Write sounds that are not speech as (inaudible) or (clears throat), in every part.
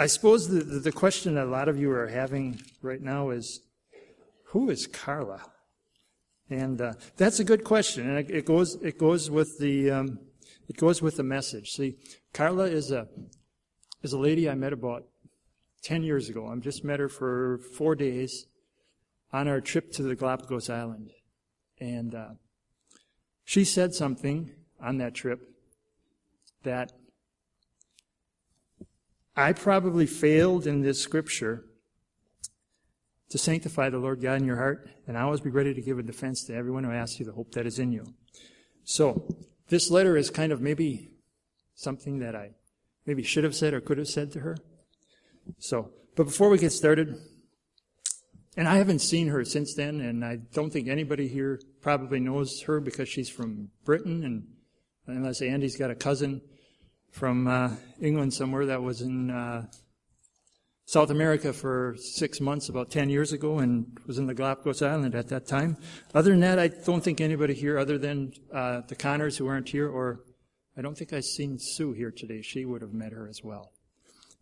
I suppose the, the question that a lot of you are having right now is who is Carla? And uh, that's a good question, and it, it goes it goes with the um, it goes with the message. See, Carla is a is a lady I met about ten years ago. I just met her for four days on our trip to the Galapagos Island, and uh, she said something on that trip that I probably failed in this scripture to sanctify the Lord God in your heart, and I always be ready to give a defense to everyone who asks you the hope that is in you. So, this letter is kind of maybe something that I maybe should have said or could have said to her. So, but before we get started, and I haven't seen her since then, and I don't think anybody here probably knows her because she's from Britain, and unless Andy's got a cousin from uh, England somewhere that was in uh, South America for six months about 10 years ago and was in the Galapagos Island at that time. Other than that, I don't think anybody here other than uh, the Connors who aren't here, or I don't think I've seen Sue here today. She would have met her as well.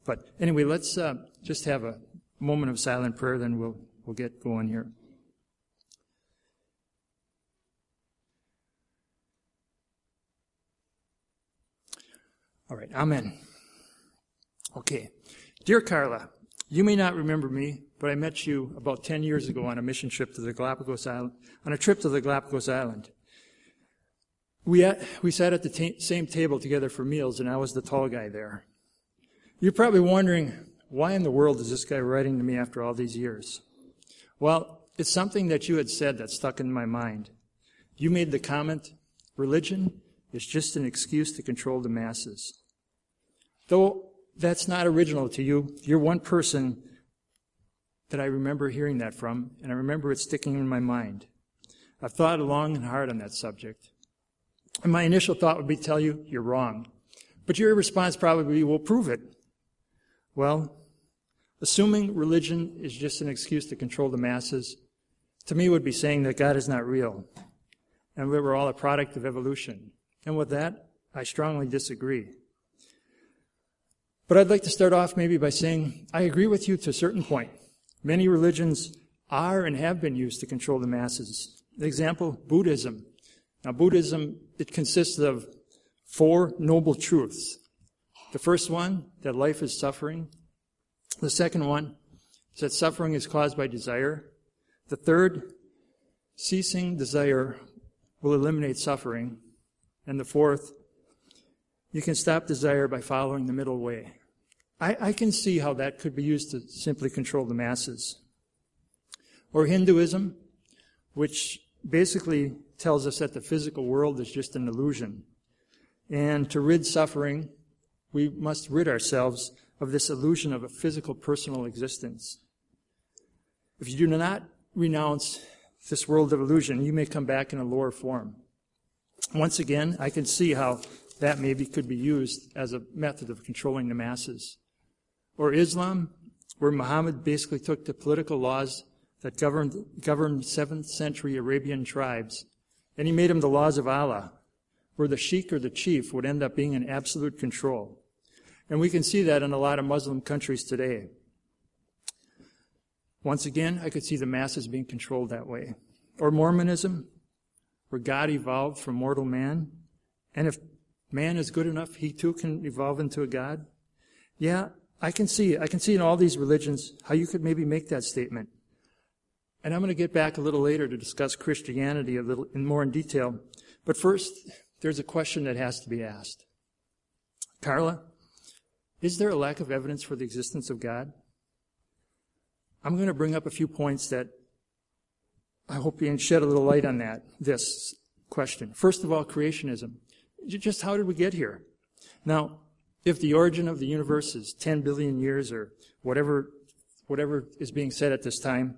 But anyway, let's uh, just have a moment of silent prayer, then we'll, we'll get going here. All right, Amen. Okay. Dear Carla, you may not remember me, but I met you about 10 years ago on a mission trip to the Galapagos Island, on a trip to the Galapagos Island. We, at, we sat at the t- same table together for meals, and I was the tall guy there. You're probably wondering, why in the world is this guy writing to me after all these years? Well, it's something that you had said that stuck in my mind. You made the comment, religion is just an excuse to control the masses. Though that's not original to you, you're one person that I remember hearing that from, and I remember it sticking in my mind. I've thought long and hard on that subject. And my initial thought would be to tell you, you're wrong. But your response probably will prove it. Well, assuming religion is just an excuse to control the masses, to me would be saying that God is not real, and we were all a product of evolution. And with that, I strongly disagree. But I'd like to start off maybe by saying I agree with you to a certain point. Many religions are and have been used to control the masses. The example, Buddhism. Now, Buddhism, it consists of four noble truths. The first one, that life is suffering. The second one is that suffering is caused by desire. The third, ceasing desire will eliminate suffering. And the fourth, you can stop desire by following the middle way. I, I, can see how that could be used to simply control the masses. Or Hinduism, which basically tells us that the physical world is just an illusion. And to rid suffering, we must rid ourselves of this illusion of a physical personal existence. If you do not renounce this world of illusion, you may come back in a lower form. Once again, I can see how that maybe could be used as a method of controlling the masses. Or Islam, where Muhammad basically took the political laws that governed, governed 7th century Arabian tribes, and he made them the laws of Allah, where the sheikh or the chief would end up being in absolute control. And we can see that in a lot of Muslim countries today. Once again, I could see the masses being controlled that way. Or Mormonism, where God evolved from mortal man. And if man is good enough, he too can evolve into a God. Yeah, I can see, I can see in all these religions how you could maybe make that statement. And I'm going to get back a little later to discuss Christianity a little in more in detail. But first, there's a question that has to be asked. Carla, is there a lack of evidence for the existence of God? I'm going to bring up a few points that I hope you can shed a little light on that, this question. First of all, creationism. Just how did we get here? Now, if the origin of the universe is 10 billion years or whatever, whatever is being said at this time,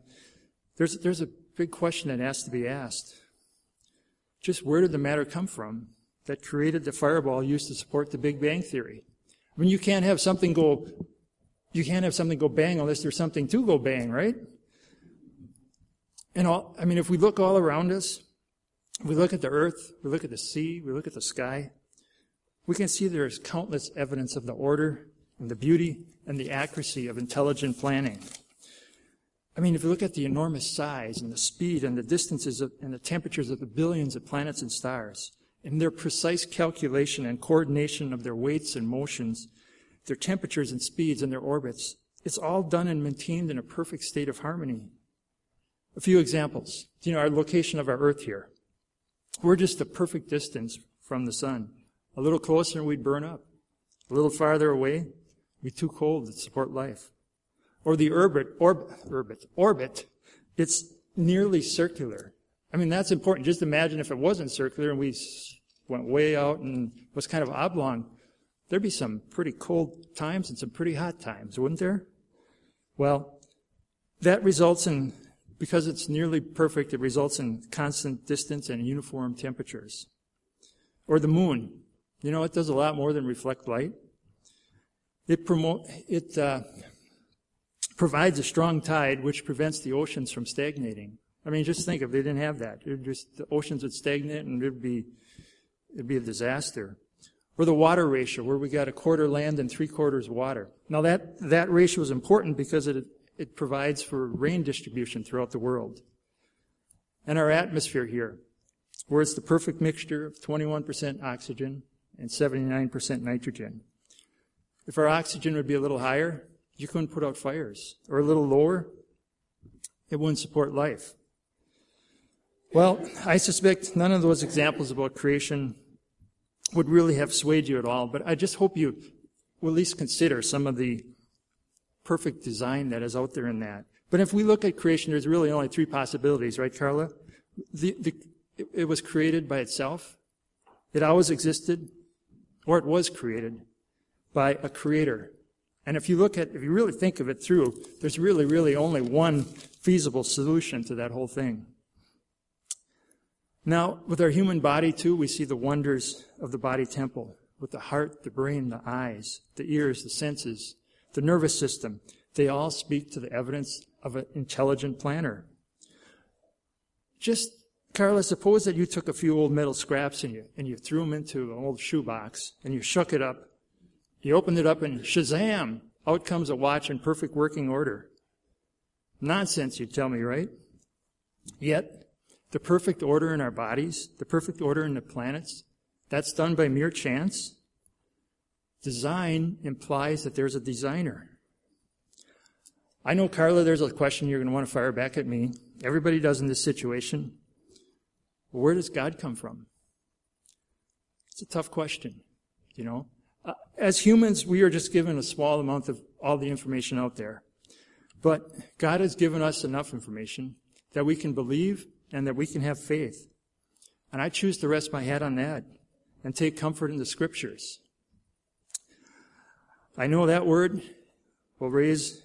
there's, there's a big question that has to be asked. Just where did the matter come from that created the fireball used to support the Big Bang Theory? I mean, you can't have something go, you can't have something go bang unless there's something to go bang, right? And all, I mean, if we look all around us, we look at the earth, we look at the sea, we look at the sky, we can see there is countless evidence of the order and the beauty and the accuracy of intelligent planning. I mean, if you look at the enormous size and the speed and the distances of, and the temperatures of the billions of planets and stars, and their precise calculation and coordination of their weights and motions, their temperatures and speeds and their orbits, it's all done and maintained in a perfect state of harmony. A few examples. You know, our location of our Earth here. We're just a perfect distance from the sun. A little closer and we'd burn up. A little farther away, we'd be too cold to support life. Or the orbit, orb, orbit, orbit, it's nearly circular. I mean, that's important. Just imagine if it wasn't circular and we went way out and was kind of oblong. There'd be some pretty cold times and some pretty hot times, wouldn't there? Well, that results in, because it's nearly perfect, it results in constant distance and uniform temperatures. Or the moon. You know, it does a lot more than reflect light. It promote, it, uh, provides a strong tide which prevents the oceans from stagnating. I mean, just think if they didn't have that, just, the oceans would stagnate and it'd be, it'd be a disaster. Or the water ratio, where we got a quarter land and three quarters water. Now that, that ratio is important because it, it provides for rain distribution throughout the world. And our atmosphere here, where it's the perfect mixture of 21% oxygen and 79% nitrogen. If our oxygen would be a little higher, you couldn't put out fires. Or a little lower, it wouldn't support life. Well, I suspect none of those examples about creation would really have swayed you at all, but I just hope you will at least consider some of the perfect design that is out there in that. But if we look at creation, there's really only three possibilities, right, Carla? The, the, it, was created by itself, it always existed, or it was created by a creator. And if you look at, if you really think of it through, there's really, really only one feasible solution to that whole thing. Now, with our human body too, we see the wonders of the body temple with the heart, the brain, the eyes, the ears, the senses, the nervous system. They all speak to the evidence of an intelligent planner. Just, Carla, suppose that you took a few old metal scraps and you, and you threw them into an old shoebox and you shook it up. You opened it up and shazam, out comes a watch in perfect working order. Nonsense, you tell me, right? Yet, the perfect order in our bodies, the perfect order in the planets, that's done by mere chance. Design implies that there's a designer. I know, Carla, there's a question you're going to want to fire back at me. Everybody does in this situation. where does God come from? It's a tough question, you know. Uh, as humans, we are just given a small amount of all the information out there. But God has given us enough information that we can believe and that we can have faith. And I choose to rest my head on that and take comfort in the scriptures. I know that word will raise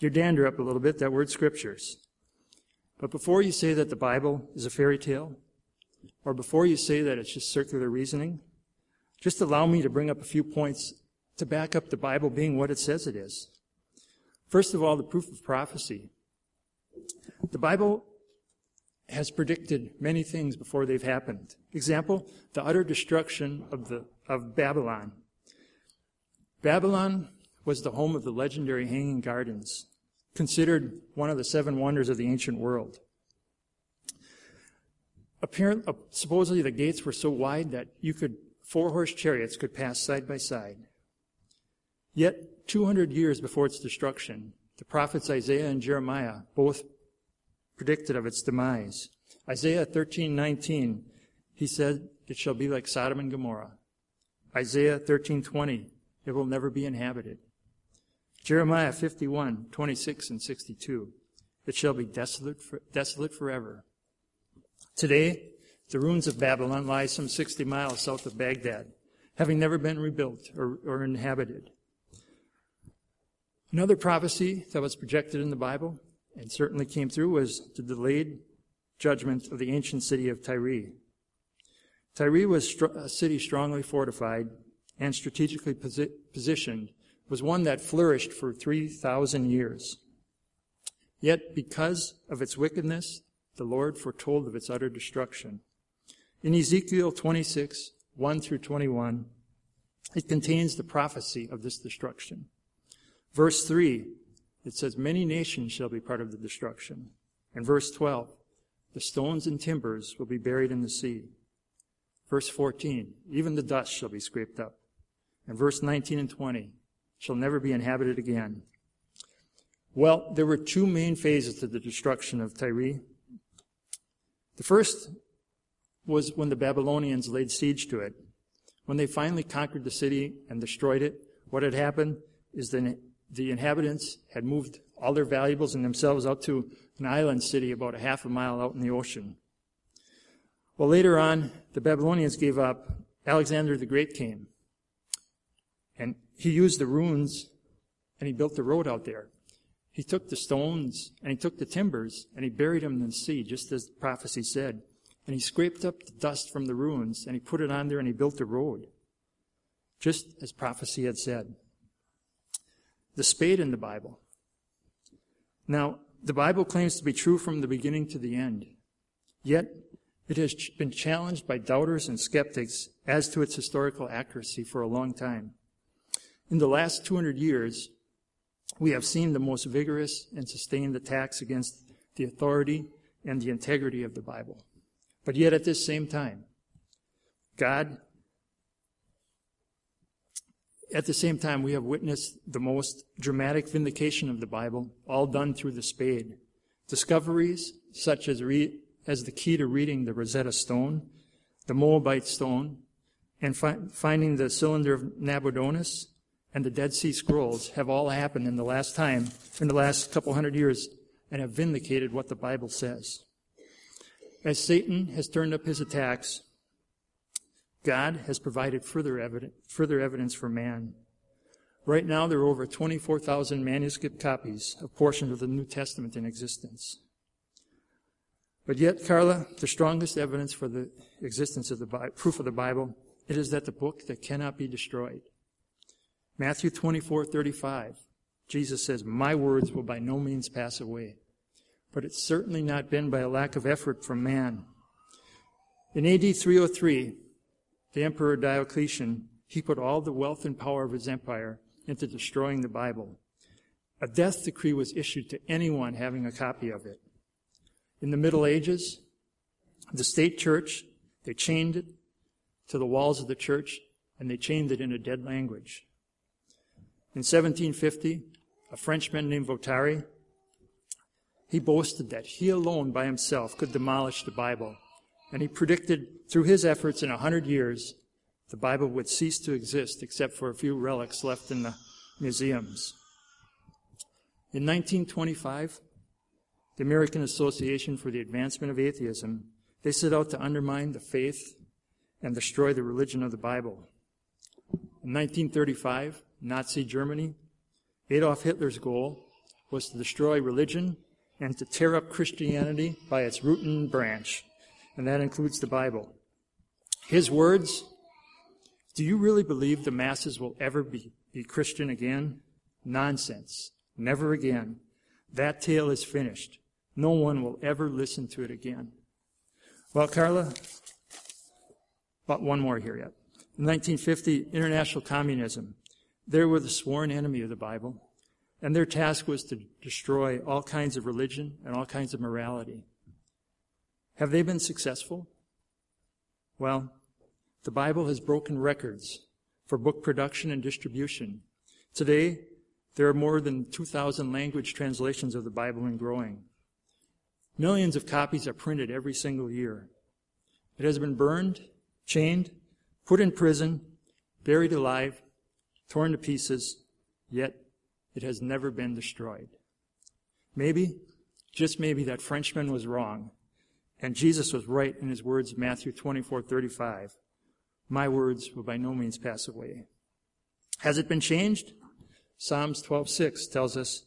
your dander up a little bit, that word scriptures. But before you say that the Bible is a fairy tale, or before you say that it's just circular reasoning, just allow me to bring up a few points to back up the Bible being what it says it is. First of all, the proof of prophecy. The Bible has predicted many things before they've happened. Example, the utter destruction of, the, of Babylon. Babylon was the home of the legendary Hanging Gardens, considered one of the seven wonders of the ancient world. Apparently, uh, supposedly the gates were so wide that you could, four horse chariots could pass side by side. Yet, 200 years before its destruction, the prophets Isaiah and Jeremiah both predicted of its demise. Isaiah 13:19, he said, "It shall be like Sodom and Gomorrah." Isaiah 13:20, it will never be inhabited. Jeremiah 51:26 and 62, it shall be desolate, for, desolate forever. Today, the ruins of Babylon lie some 60 miles south of Baghdad, having never been rebuilt or, or inhabited. Another prophecy that was projected in the Bible and certainly came through was the delayed judgment of the ancient city of Tyre. Tyre was a city strongly fortified and strategically posi- positioned, was one that flourished for 3,000 years. Yet, because of its wickedness, the Lord foretold of its utter destruction. In Ezekiel 26, 1 through 21, It contains the prophecy of this destruction. Verse 3, it says, Many nations shall be part of the destruction. And verse 12, the stones and timbers will be buried in the sea. Verse 14, even the dust shall be scraped up. And verse 19 and 20, shall never be inhabited again. Well, there were two main phases to the destruction of Tyre. The first was when the Babylonians laid siege to it. When they finally conquered the city and destroyed it, what had happened is that the inhabitants had moved all their valuables and themselves out to an island city about a half a mile out in the ocean. Well, later on, the Babylonians gave up. Alexander the Great came. And he used the ruins and he built the road out there. He took the stones and he took the timbers and he buried them in the sea, just as prophecy said. And he scraped up the dust from the ruins and he put it on there and he built the road, just as prophecy had said. The spade in the Bible. Now, the Bible claims to be true from the beginning to the end. Yet, it has been challenged by doubters and skeptics as to its historical accuracy for a long time. In the last 200 years, we have seen the most vigorous and sustained attacks against the authority and the integrity of the Bible. But yet at this same time, God, at the same time, we have witnessed the most dramatic vindication of the Bible, all done through the spade. Discoveries such as, re- as the key to reading the Rosetta Stone, the Moabite Stone, and fi- finding the cylinder of Nabonidus, and the Dead Sea Scrolls have all happened in the last time, in the last couple hundred years, and have vindicated what the Bible says. As Satan has turned up his attacks, God has provided further evidence, further evidence for man. Right now, there are over 24,000 manuscript copies of portions of the New Testament in existence. But yet, Carla, the strongest evidence for the existence of the proof of the Bible, it is that the book that cannot be destroyed. Matthew 24, 35. Jesus says, My words will by no means pass away. But it's certainly not been by a lack of effort from man. In AD 303, the Emperor Diocletian, he put all the wealth and power of his empire into destroying the Bible. A death decree was issued to anyone having a copy of it. In the Middle Ages, the state church, they chained it to the walls of the church and they chained it in a dead language. In 1750, a Frenchman named Voltaire, he boasted that he alone by himself could demolish the Bible. And he predicted through his efforts in a hundred years, the Bible would cease to exist except for a few relics left in the museums. In 1925, the American Association for the Advancement of Atheism, they set out to undermine the faith and destroy the religion of the Bible. In 1935, Nazi Germany, Adolf Hitler's goal was to destroy religion and to tear up Christianity by its root and branch, and that includes the Bible. His words Do you really believe the masses will ever be, be Christian again? Nonsense. Never again. That tale is finished. No one will ever listen to it again. Well, Carla, but one more here yet. In 1950, international communism. They were the sworn enemy of the Bible, and their task was to destroy all kinds of religion and all kinds of morality. Have they been successful? Well, the Bible has broken records for book production and distribution. Today, there are more than 2,000 language translations of the Bible and growing. Millions of copies are printed every single year. It has been burned, chained, put in prison, buried alive, torn to pieces, yet it has never been destroyed. Maybe, just maybe, that Frenchman was wrong, and Jesus was right in his words, Matthew 24, 35. My words will by no means pass away. Has it been changed? Psalms 12:6 tells us,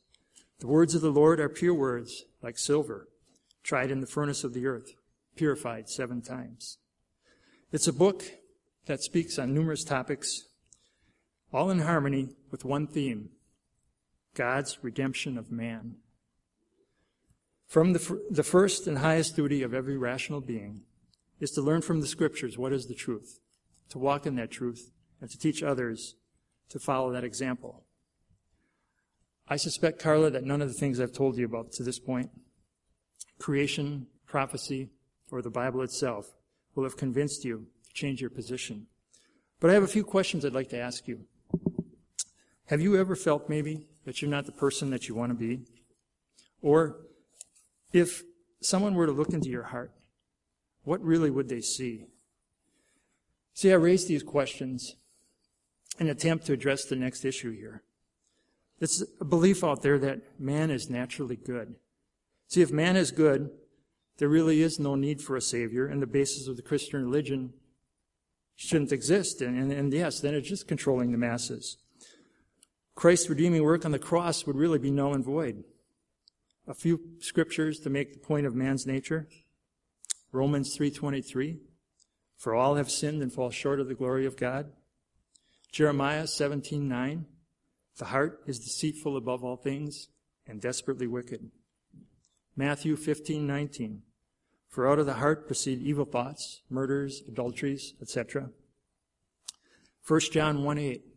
"The words of the Lord are pure words, like silver, tried in the furnace of the earth, purified seven times." It's a book that speaks on numerous topics all in harmony with one theme God's redemption of man. From the, the first and highest duty of every rational being is to learn from the scriptures what is the truth, to walk in that truth, and to teach others to follow that example. I suspect, Carla, that none of the things I've told you about to this point, creation, prophecy, or the Bible itself, will have convinced you to change your position. But I have a few questions I'd like to ask you. Have you ever felt maybe that you're not the person that you want to be? Or if someone were to look into your heart, what really would they see? See, I raise these questions in an attempt to address the next issue here. It's a belief out there that man is naturally good. See, if man is good, there really is no need for a Savior, and the basis of the Christian religion shouldn't exist. And, and, and yes, then it's just controlling the masses. Christ's redeeming work on the cross would really be null and void. A few scriptures to make the point of man's nature. Romans 3:23 For all have sinned and fall short of the glory of God. Jeremiah 17:9 The heart is deceitful above all things and desperately wicked. Matthew 15:19 For out of the heart proceed evil thoughts, murders, adulteries, etc. 1 John 1:8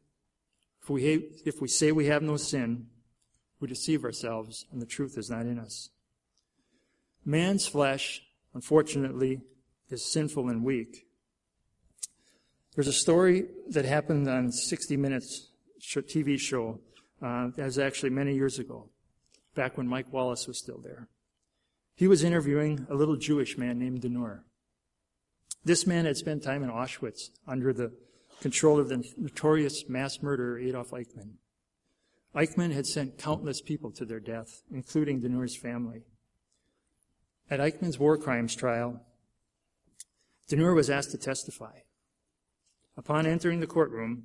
if we, if we say we have no sin, we deceive ourselves and the truth is not in us. Man's flesh, unfortunately, is sinful and weak. There's a story that happened on 60 Minutes TV show. Uh, that was actually many years ago, back when Mike Wallace was still there. He was interviewing a little Jewish man named Dinur. This man had spent time in Auschwitz under the control of the notorious mass murderer Adolf Eichmann. Eichmann had sent countless people to their death, including Dinur's family. At Eichmann's war crimes trial, Dinur was asked to testify. Upon entering the courtroom,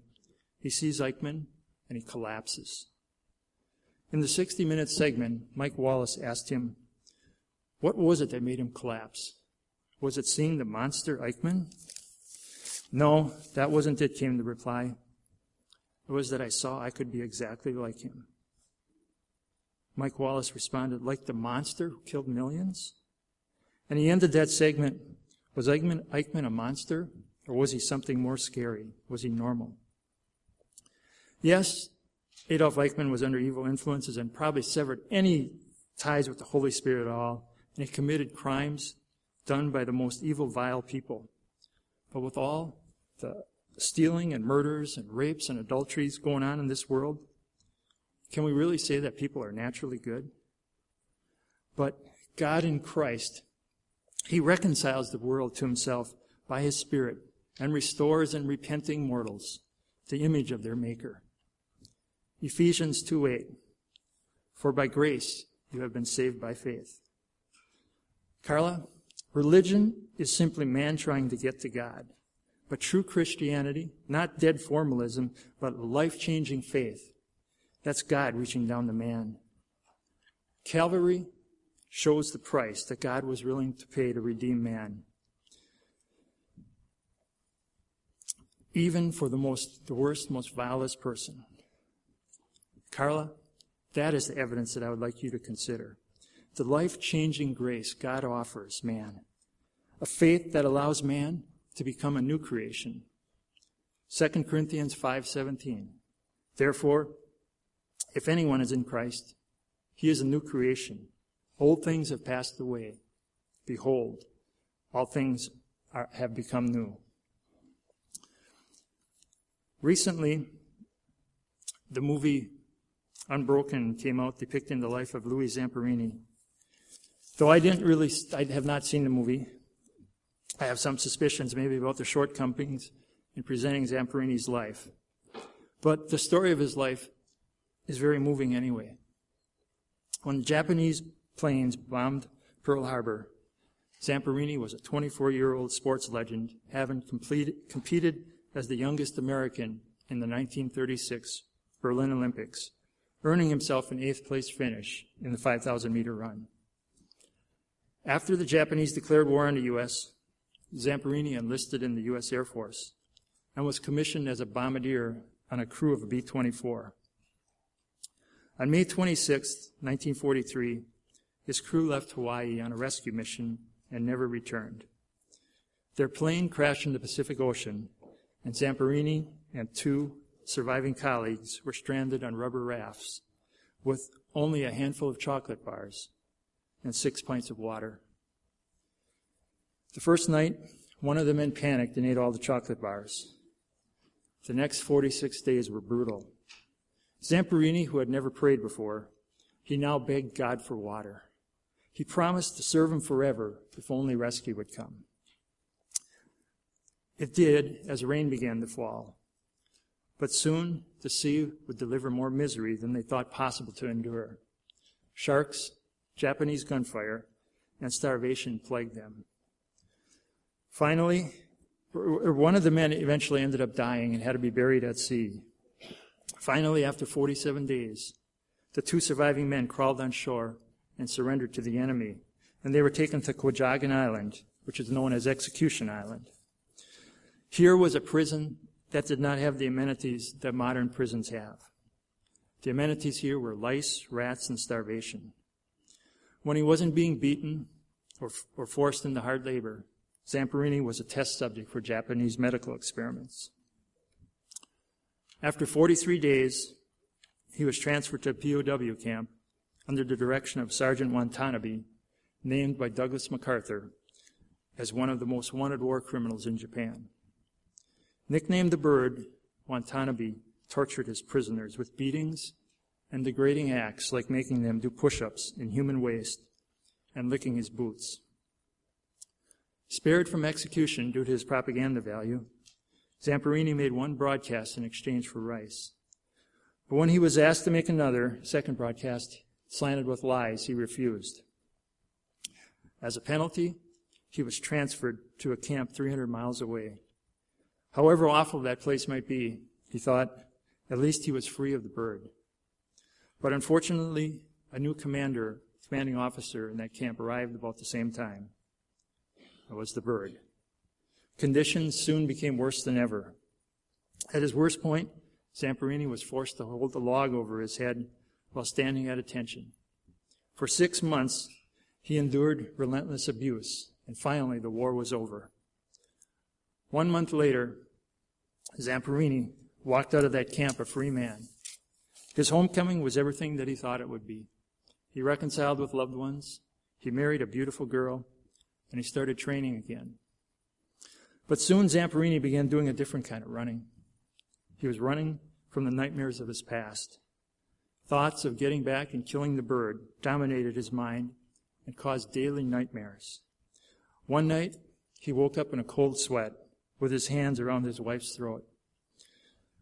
he sees Eichmann and he collapses. In the 60 minute segment, Mike Wallace asked him, What was it that made him collapse? Was it seeing the monster Eichmann? No, that wasn't it, came the reply. It was that I saw I could be exactly like him. Mike Wallace responded, like the monster who killed millions? And he ended that segment, was Eichmann, Eichmann a monster? Or was he something more scary? Was he normal? Yes, Adolf Eichmann was under evil influences and probably severed any ties with the Holy Spirit at all. And he committed crimes done by the most evil, vile people. But with all the stealing and murders and rapes and adulteries going on in this world, can we really say that people are naturally good? But God in Christ, He reconciles the world to Himself by His Spirit and restores in repenting mortals the image of their Maker. Ephesians 2 8. For by grace you have been saved by faith. Carla, religion is simply man trying to get to God. But true Christianity, not dead formalism, but life changing faith, that's God reaching down to man. Calvary shows the price that God was willing to pay to redeem man. Even for the most, the worst, most vilest person. Carla, that is the evidence that I would like you to consider. The life changing grace God offers man. A faith that allows man to become a new creation. 2 Corinthians 5:17. Therefore, if anyone is in Christ, he is a new creation. Old things have passed away. Behold, all things are, have become new. Recently, the movie Unbroken came out depicting the life of Louis Zamperini. Though I didn't really, I have not seen the movie, I have some suspicions maybe about the shortcomings in presenting Zamperini's life. But the story of his life is very moving anyway. When Japanese planes bombed Pearl Harbor, Zamperini was a 24 year old sports legend, having completed, competed as the youngest American in the 1936 Berlin Olympics, earning himself an eighth place finish in the 5,000 meter run. After the Japanese declared war on the U.S., Zamperini enlisted in the U.S. Air Force and was commissioned as a bombardier on a crew of a B 24. On May 26, 1943, his crew left Hawaii on a rescue mission and never returned. Their plane crashed in the Pacific Ocean, and Zamperini and two surviving colleagues were stranded on rubber rafts with only a handful of chocolate bars and six pints of water. The first night, one of the men panicked and ate all the chocolate bars. The next 46 days were brutal. Zamperini, who had never prayed before, he now begged God for water. He promised to serve him forever if only rescue would come. It did as rain began to fall. But soon the sea would deliver more misery than they thought possible to endure. Sharks, Japanese gunfire, and starvation plagued them. Finally, er, one of the men eventually ended up dying and had to be buried at sea. Finally, after 47 days, the two surviving men crawled on shore and surrendered to the enemy, and they were taken to Kwajalein Island, which is known as Execution Island. Here was a prison that did not have the amenities that modern prisons have. The amenities here were lice, rats, and starvation. When he wasn't being beaten or, or forced into hard labor, Zamperini was a test subject for Japanese medical experiments. After 43 days, he was transferred to a POW camp under the direction of Sergeant Watanabe, named by Douglas MacArthur as one of the most wanted war criminals in Japan. Nicknamed the Bird, Watanabe tortured his prisoners with beatings and degrading acts like making them do push ups in human waste and licking his boots. Spared from execution due to his propaganda value, Zamperini made one broadcast in exchange for rice. But when he was asked to make another, second broadcast, slanted with lies, he refused. As a penalty, he was transferred to a camp 300 miles away. However awful that place might be, he thought, at least he was free of the bird. But unfortunately, a new commander, commanding officer in that camp arrived about the same time. It was the bird. Conditions soon became worse than ever. At his worst point, Zamperini was forced to hold the log over his head while standing at attention. For six months, he endured relentless abuse, and finally the war was over. One month later, Zamperini walked out of that camp a free man. His homecoming was everything that he thought it would be. He reconciled with loved ones, he married a beautiful girl, and he started training again. But soon Zamperini began doing a different kind of running. He was running from the nightmares of his past. Thoughts of getting back and killing the bird dominated his mind and caused daily nightmares. One night, he woke up in a cold sweat with his hands around his wife's throat.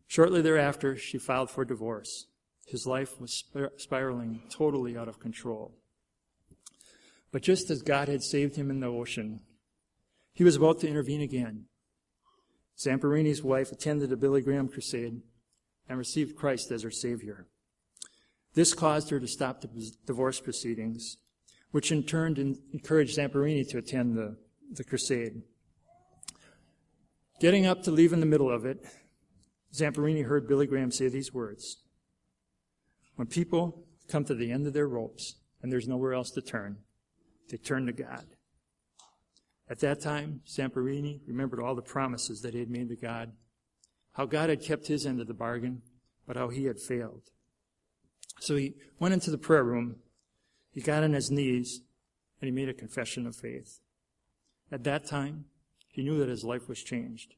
Shortly thereafter, she filed for divorce. His life was spiraling totally out of control. But just as God had saved him in the ocean, he was about to intervene again. Zamperini's wife attended a Billy Graham crusade and received Christ as her Savior. This caused her to stop the divorce proceedings, which in turn encouraged Zamperini to attend the, the crusade. Getting up to leave in the middle of it, Zamperini heard Billy Graham say these words When people come to the end of their ropes and there's nowhere else to turn, they turn to God. At that time, Zamperini remembered all the promises that he had made to God, how God had kept his end of the bargain, but how he had failed. So he went into the prayer room, he got on his knees, and he made a confession of faith. At that time, he knew that his life was changed.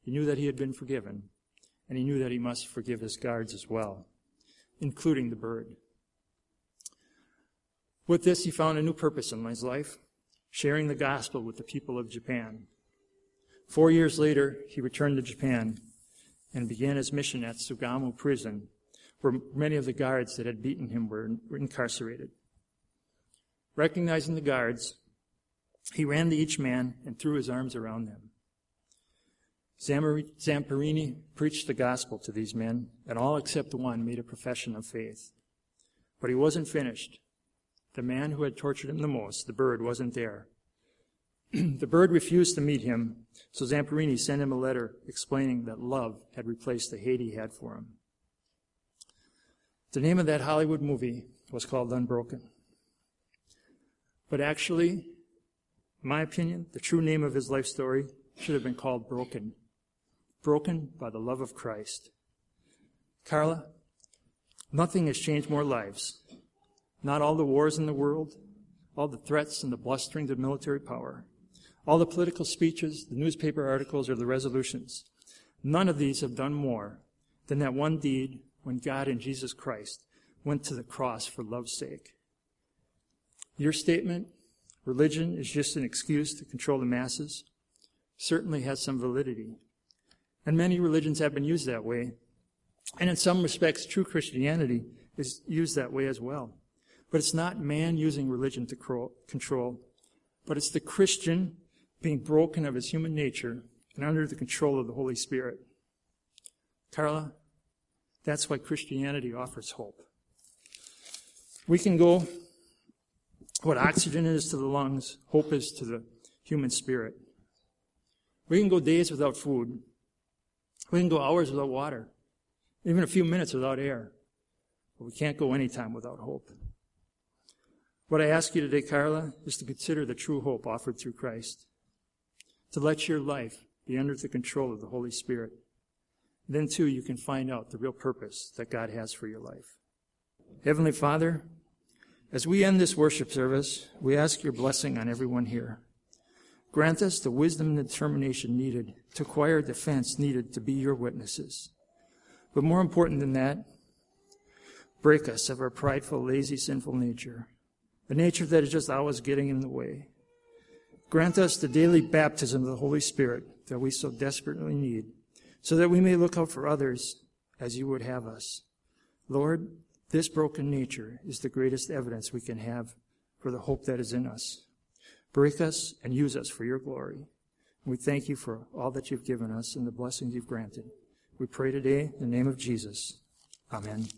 He knew that he had been forgiven, and he knew that he must forgive his guards as well, including the bird. With this, he found a new purpose in his life, sharing the gospel with the people of Japan. Four years later, he returned to Japan and began his mission at Sugamo prison, where many of the guards that had beaten him were incarcerated. Recognizing the guards, he ran to each man and threw his arms around them. Zamperini preached the gospel to these men, and all except one made a profession of faith. But he wasn't finished. The man who had tortured him the most, the bird, wasn't there. (clears throat) the bird refused to meet him, so Zamperini sent him a letter explaining that love had replaced the hate he had for him. The name of that Hollywood movie was called Unbroken. But actually, my opinion, the true name of his life story should have been called Broken. Broken by the love of Christ. Carla, nothing has changed more lives. Not all the wars in the world, all the threats and the blusterings of military power, all the political speeches, the newspaper articles, or the resolutions. None of these have done more than that one deed when God and Jesus Christ went to the cross for love's sake. Your statement, religion is just an excuse to control the masses, certainly has some validity. And many religions have been used that way. And in some respects, true Christianity is used that way as well. But it's not man using religion to control, but it's the Christian being broken of his human nature and under the control of the Holy Spirit. Carla, that's why Christianity offers hope. We can go what oxygen is to the lungs, hope is to the human spirit. We can go days without food. We can go hours without water, even a few minutes without air. But we can't go any time without hope. What I ask you today, Carla, is to consider the true hope offered through Christ. To let your life be under the control of the Holy Spirit. Then, too, you can find out the real purpose that God has for your life. Heavenly Father, as we end this worship service, we ask your blessing on everyone here. Grant us the wisdom and determination needed to acquire defense needed to be your witnesses. But more important than that, break us of our prideful, lazy, sinful nature a nature that is just always getting in the way. Grant us the daily baptism of the Holy Spirit that we so desperately need, so that we may look out for others as you would have us. Lord, this broken nature is the greatest evidence we can have for the hope that is in us. Break us and use us for your glory. We thank you for all that you've given us and the blessings you've granted. We pray today in the name of Jesus. Amen.